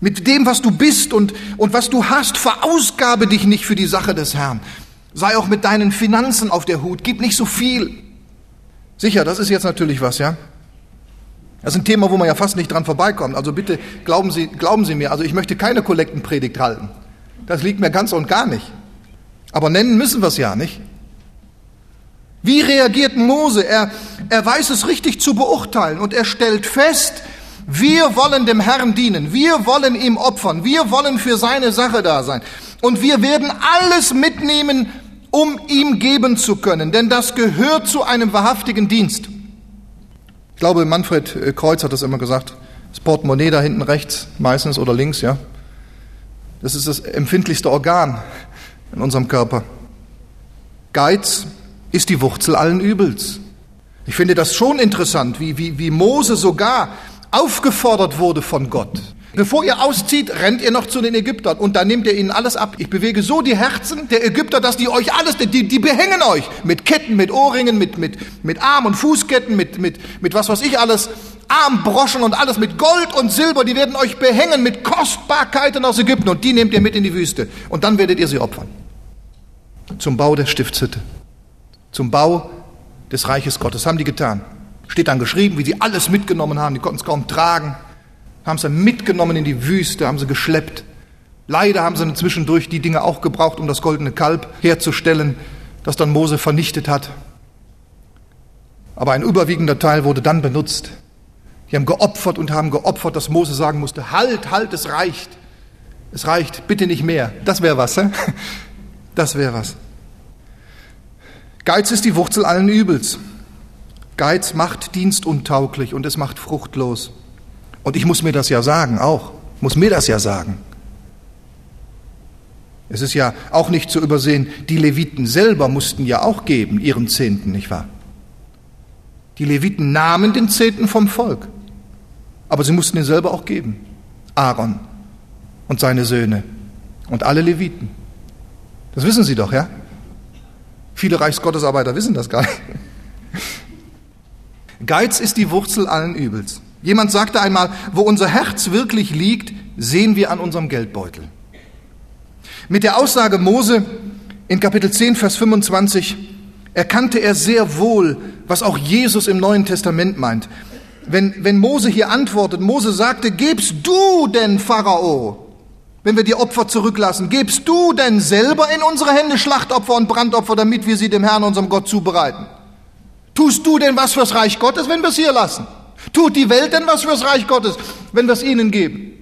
Mit dem, was du bist und, und was du hast, verausgabe dich nicht für die Sache des Herrn. Sei auch mit deinen Finanzen auf der Hut, gib nicht so viel. Sicher, das ist jetzt natürlich was, ja? Das ist ein Thema, wo man ja fast nicht dran vorbeikommt. Also bitte glauben Sie, glauben Sie mir, also ich möchte keine Kollektenpredigt halten. Das liegt mir ganz und gar nicht. Aber nennen müssen wir es ja, nicht? Wie reagiert Mose? Er, er weiß es richtig zu beurteilen und er stellt fest, wir wollen dem Herrn dienen, wir wollen ihm opfern, wir wollen für seine Sache da sein. Und wir werden alles mitnehmen, um ihm geben zu können, denn das gehört zu einem wahrhaftigen Dienst. Ich glaube, Manfred äh, Kreuz hat das immer gesagt. Das Portemonnaie da hinten rechts, meistens oder links, ja. Das ist das empfindlichste Organ in unserem Körper. Geiz ist die Wurzel allen Übels. Ich finde das schon interessant, wie, wie, wie Mose sogar aufgefordert wurde von Gott. Bevor ihr auszieht, rennt ihr noch zu den Ägyptern und dann nehmt ihr ihnen alles ab. Ich bewege so die Herzen der Ägypter, dass die euch alles, die, die behängen euch mit Ketten, mit Ohrringen, mit, mit, mit Arm- und Fußketten, mit, mit, mit was weiß ich alles, Armbroschen und alles, mit Gold und Silber, die werden euch behängen mit Kostbarkeiten aus Ägypten und die nehmt ihr mit in die Wüste und dann werdet ihr sie opfern. Zum Bau der Stiftshütte zum Bau des Reiches Gottes. Haben die getan. Steht dann geschrieben, wie sie alles mitgenommen haben. Die konnten es kaum tragen. Haben dann mitgenommen in die Wüste, haben sie geschleppt. Leider haben sie zwischendurch die Dinge auch gebraucht, um das goldene Kalb herzustellen, das dann Mose vernichtet hat. Aber ein überwiegender Teil wurde dann benutzt. Die haben geopfert und haben geopfert, dass Mose sagen musste, halt, halt, es reicht. Es reicht, bitte nicht mehr. Das wäre was, hä? Das wäre was. Geiz ist die Wurzel allen Übels. Geiz macht dienstuntauglich und es macht fruchtlos. Und ich muss mir das ja sagen, auch. Muss mir das ja sagen. Es ist ja auch nicht zu übersehen, die Leviten selber mussten ja auch geben, ihren Zehnten, nicht wahr? Die Leviten nahmen den Zehnten vom Volk, aber sie mussten ihn selber auch geben. Aaron und seine Söhne und alle Leviten. Das wissen Sie doch, ja? Viele Reichsgottesarbeiter wissen das gar nicht. Geiz ist die Wurzel allen Übels. Jemand sagte einmal, wo unser Herz wirklich liegt, sehen wir an unserem Geldbeutel. Mit der Aussage Mose in Kapitel 10, Vers 25 erkannte er sehr wohl, was auch Jesus im Neuen Testament meint. wenn, wenn Mose hier antwortet, Mose sagte, gebst du denn, Pharao, wenn wir die Opfer zurücklassen, gebst du denn selber in unsere Hände Schlachtopfer und Brandopfer, damit wir sie dem Herrn, unserem Gott, zubereiten? Tust du denn was fürs Reich Gottes, wenn wir es hier lassen? Tut die Welt denn was fürs Reich Gottes, wenn wir es ihnen geben?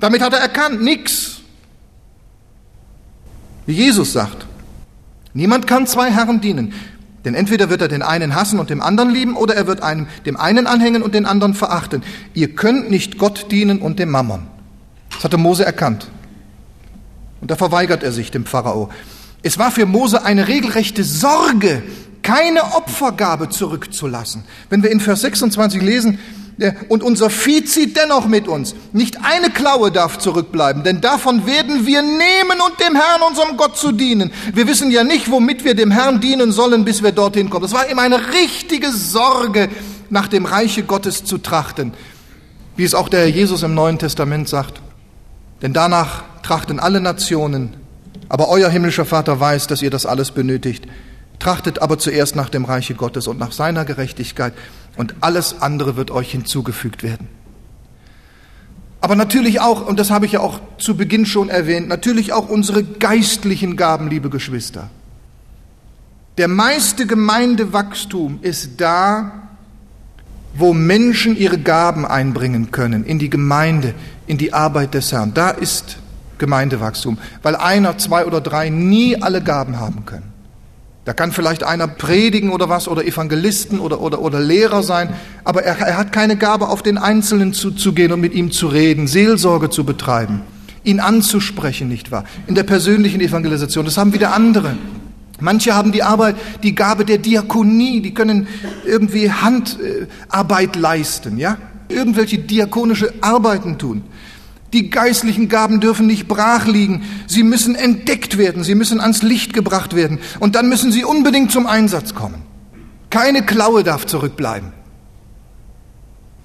Damit hat er erkannt, nix. Wie Jesus sagt, niemand kann zwei Herren dienen. Denn entweder wird er den einen hassen und dem anderen lieben, oder er wird einem, dem einen anhängen und den anderen verachten. Ihr könnt nicht Gott dienen und dem Mammon. Das hatte Mose erkannt. Und da verweigert er sich dem Pharao. Es war für Mose eine regelrechte Sorge, keine Opfergabe zurückzulassen. Wenn wir in Vers 26 lesen, und unser Vieh zieht dennoch mit uns. Nicht eine Klaue darf zurückbleiben, denn davon werden wir nehmen und dem Herrn, unserem Gott, zu dienen. Wir wissen ja nicht, womit wir dem Herrn dienen sollen, bis wir dorthin kommen. Das war ihm eine richtige Sorge, nach dem Reiche Gottes zu trachten, wie es auch der Herr Jesus im Neuen Testament sagt. Denn danach trachten alle Nationen, aber euer himmlischer Vater weiß, dass ihr das alles benötigt. Trachtet aber zuerst nach dem Reiche Gottes und nach seiner Gerechtigkeit und alles andere wird euch hinzugefügt werden. Aber natürlich auch, und das habe ich ja auch zu Beginn schon erwähnt, natürlich auch unsere geistlichen Gaben, liebe Geschwister. Der meiste Gemeindewachstum ist da, wo Menschen ihre Gaben einbringen können, in die Gemeinde, in die Arbeit des Herrn. Da ist Gemeindewachstum, weil einer, zwei oder drei nie alle Gaben haben können. Da kann vielleicht einer predigen oder was oder Evangelisten oder, oder, oder Lehrer sein, aber er, er hat keine Gabe, auf den Einzelnen zuzugehen und mit ihm zu reden, Seelsorge zu betreiben, ihn anzusprechen, nicht wahr? In der persönlichen Evangelisation. Das haben wieder andere. Manche haben die Arbeit, die Gabe der Diakonie, die können irgendwie Handarbeit leisten, ja? Irgendwelche diakonische Arbeiten tun. Die geistlichen Gaben dürfen nicht brach liegen. Sie müssen entdeckt werden. Sie müssen ans Licht gebracht werden. Und dann müssen sie unbedingt zum Einsatz kommen. Keine Klaue darf zurückbleiben.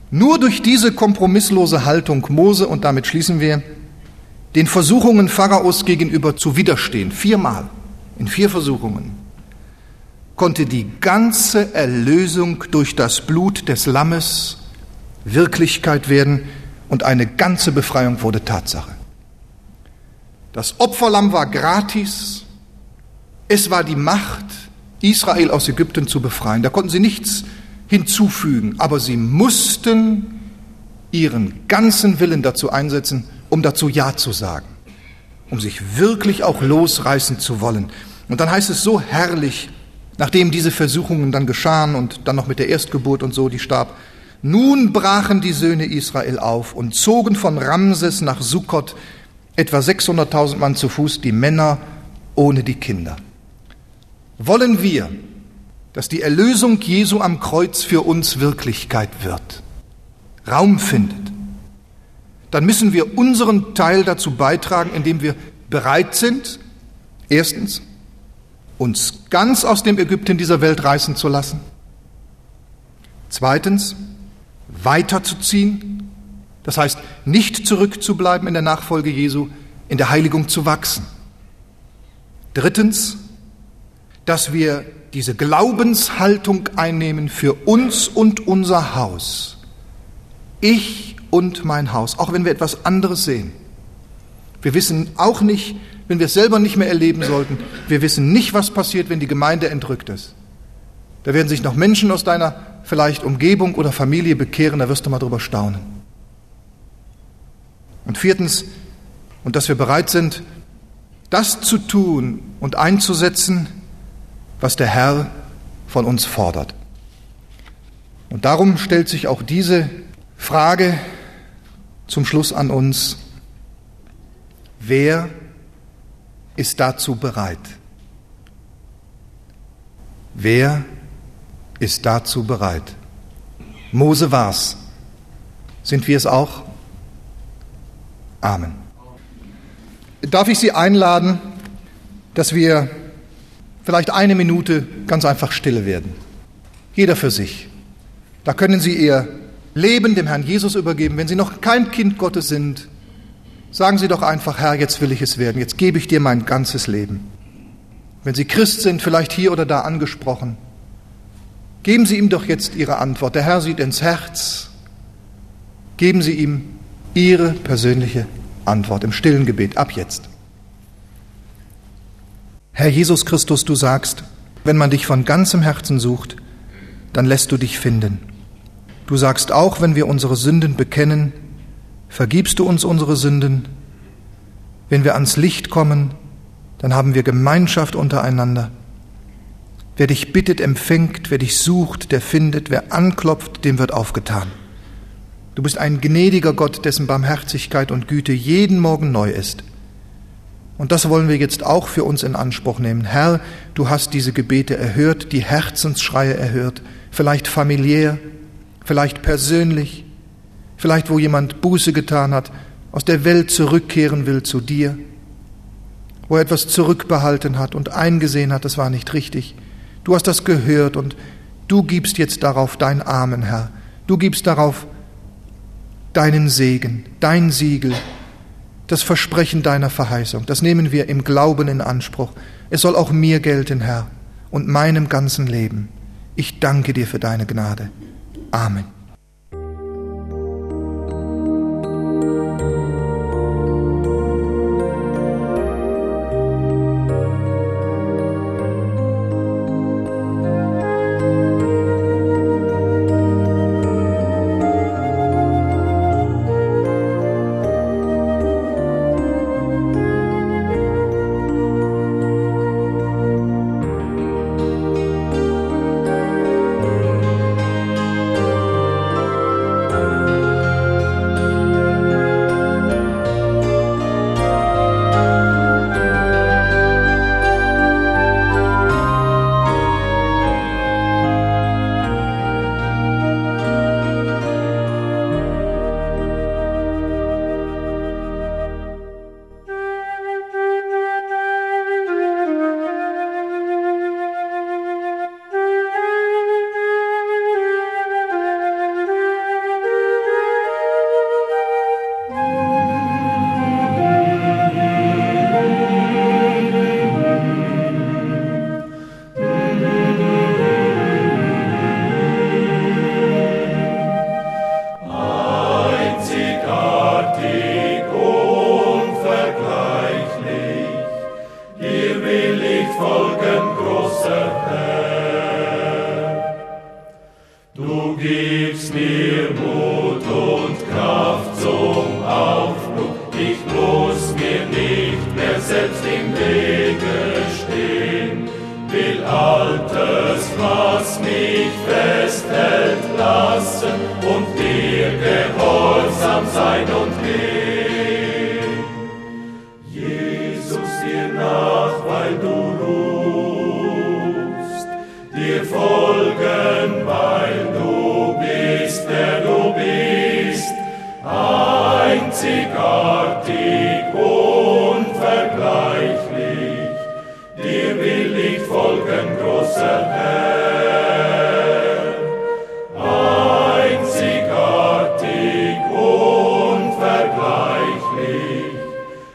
Nur durch diese kompromisslose Haltung Mose, und damit schließen wir, den Versuchungen Pharaos gegenüber zu widerstehen, viermal, in vier Versuchungen, konnte die ganze Erlösung durch das Blut des Lammes Wirklichkeit werden, und eine ganze Befreiung wurde Tatsache. Das Opferlamm war gratis, es war die Macht, Israel aus Ägypten zu befreien. Da konnten sie nichts hinzufügen, aber sie mussten ihren ganzen Willen dazu einsetzen, um dazu Ja zu sagen, um sich wirklich auch losreißen zu wollen. Und dann heißt es so herrlich, nachdem diese Versuchungen dann geschahen und dann noch mit der Erstgeburt und so, die starb, nun brachen die Söhne Israel auf und zogen von Ramses nach Sukkot etwa 600.000 Mann zu Fuß, die Männer ohne die Kinder. Wollen wir, dass die Erlösung Jesu am Kreuz für uns Wirklichkeit wird, Raum findet, dann müssen wir unseren Teil dazu beitragen, indem wir bereit sind, erstens, uns ganz aus dem Ägypten dieser Welt reißen zu lassen, zweitens, weiterzuziehen, das heißt nicht zurückzubleiben in der Nachfolge Jesu, in der Heiligung zu wachsen. Drittens, dass wir diese Glaubenshaltung einnehmen für uns und unser Haus. Ich und mein Haus, auch wenn wir etwas anderes sehen. Wir wissen auch nicht, wenn wir es selber nicht mehr erleben sollten, wir wissen nicht, was passiert, wenn die Gemeinde entrückt ist. Da werden sich noch Menschen aus deiner vielleicht Umgebung oder Familie bekehren, da wirst du mal drüber staunen. Und viertens, und dass wir bereit sind, das zu tun und einzusetzen, was der Herr von uns fordert. Und darum stellt sich auch diese Frage zum Schluss an uns, wer ist dazu bereit? Wer ist dazu bereit. Mose war's. Sind wir es auch? Amen. Darf ich Sie einladen, dass wir vielleicht eine Minute ganz einfach stille werden? Jeder für sich. Da können Sie Ihr Leben dem Herrn Jesus übergeben. Wenn Sie noch kein Kind Gottes sind, sagen Sie doch einfach, Herr, jetzt will ich es werden. Jetzt gebe ich dir mein ganzes Leben. Wenn Sie Christ sind, vielleicht hier oder da angesprochen, Geben Sie ihm doch jetzt Ihre Antwort. Der Herr sieht ins Herz. Geben Sie ihm Ihre persönliche Antwort im stillen Gebet ab jetzt. Herr Jesus Christus, du sagst, wenn man dich von ganzem Herzen sucht, dann lässt du dich finden. Du sagst auch, wenn wir unsere Sünden bekennen, vergibst du uns unsere Sünden. Wenn wir ans Licht kommen, dann haben wir Gemeinschaft untereinander. Wer dich bittet, empfängt, wer dich sucht, der findet, wer anklopft, dem wird aufgetan. Du bist ein gnädiger Gott, dessen Barmherzigkeit und Güte jeden Morgen neu ist. Und das wollen wir jetzt auch für uns in Anspruch nehmen. Herr, du hast diese Gebete erhört, die Herzensschreie erhört, vielleicht familiär, vielleicht persönlich, vielleicht wo jemand Buße getan hat, aus der Welt zurückkehren will zu dir, wo er etwas zurückbehalten hat und eingesehen hat, das war nicht richtig. Du hast das gehört und du gibst jetzt darauf dein Amen, Herr. Du gibst darauf deinen Segen, dein Siegel, das Versprechen deiner Verheißung. Das nehmen wir im Glauben in Anspruch. Es soll auch mir gelten, Herr, und meinem ganzen Leben. Ich danke dir für deine Gnade. Amen.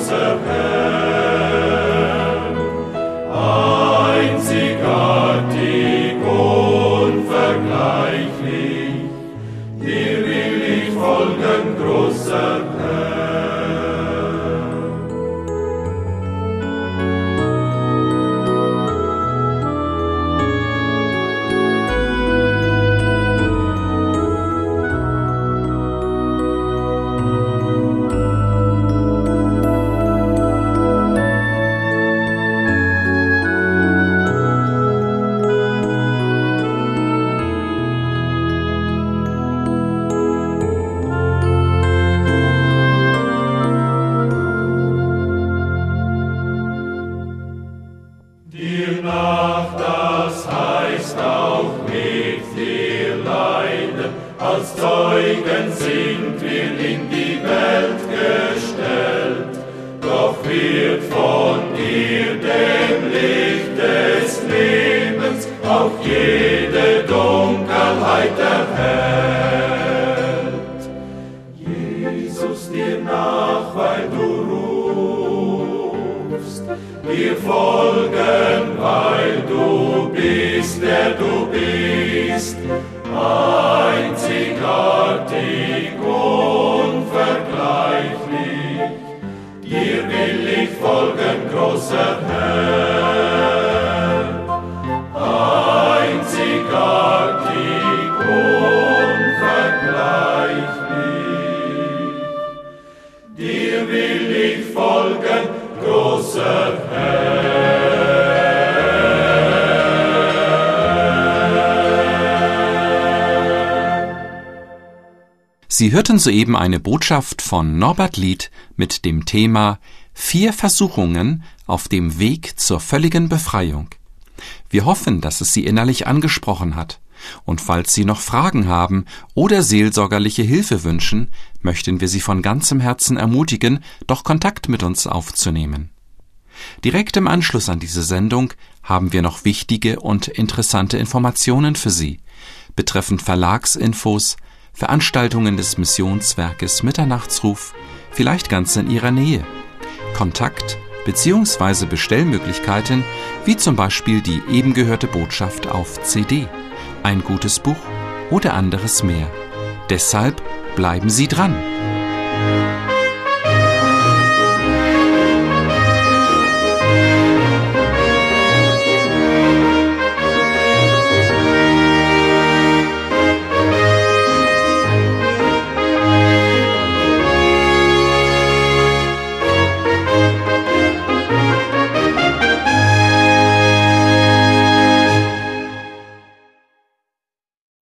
folgen, Sie hörten soeben eine Botschaft von Norbert Lied mit dem Thema Vier Versuchungen auf dem Weg zur völligen Befreiung. Wir hoffen, dass es Sie innerlich angesprochen hat. Und falls Sie noch Fragen haben oder seelsorgerliche Hilfe wünschen, möchten wir Sie von ganzem Herzen ermutigen, doch Kontakt mit uns aufzunehmen. Direkt im Anschluss an diese Sendung haben wir noch wichtige und interessante Informationen für Sie betreffend Verlagsinfos, Veranstaltungen des Missionswerkes Mitternachtsruf, vielleicht ganz in Ihrer Nähe, Kontakt bzw. Bestellmöglichkeiten, wie zum Beispiel die eben gehörte Botschaft auf CD, ein gutes Buch oder anderes mehr. Deshalb bleiben Sie dran!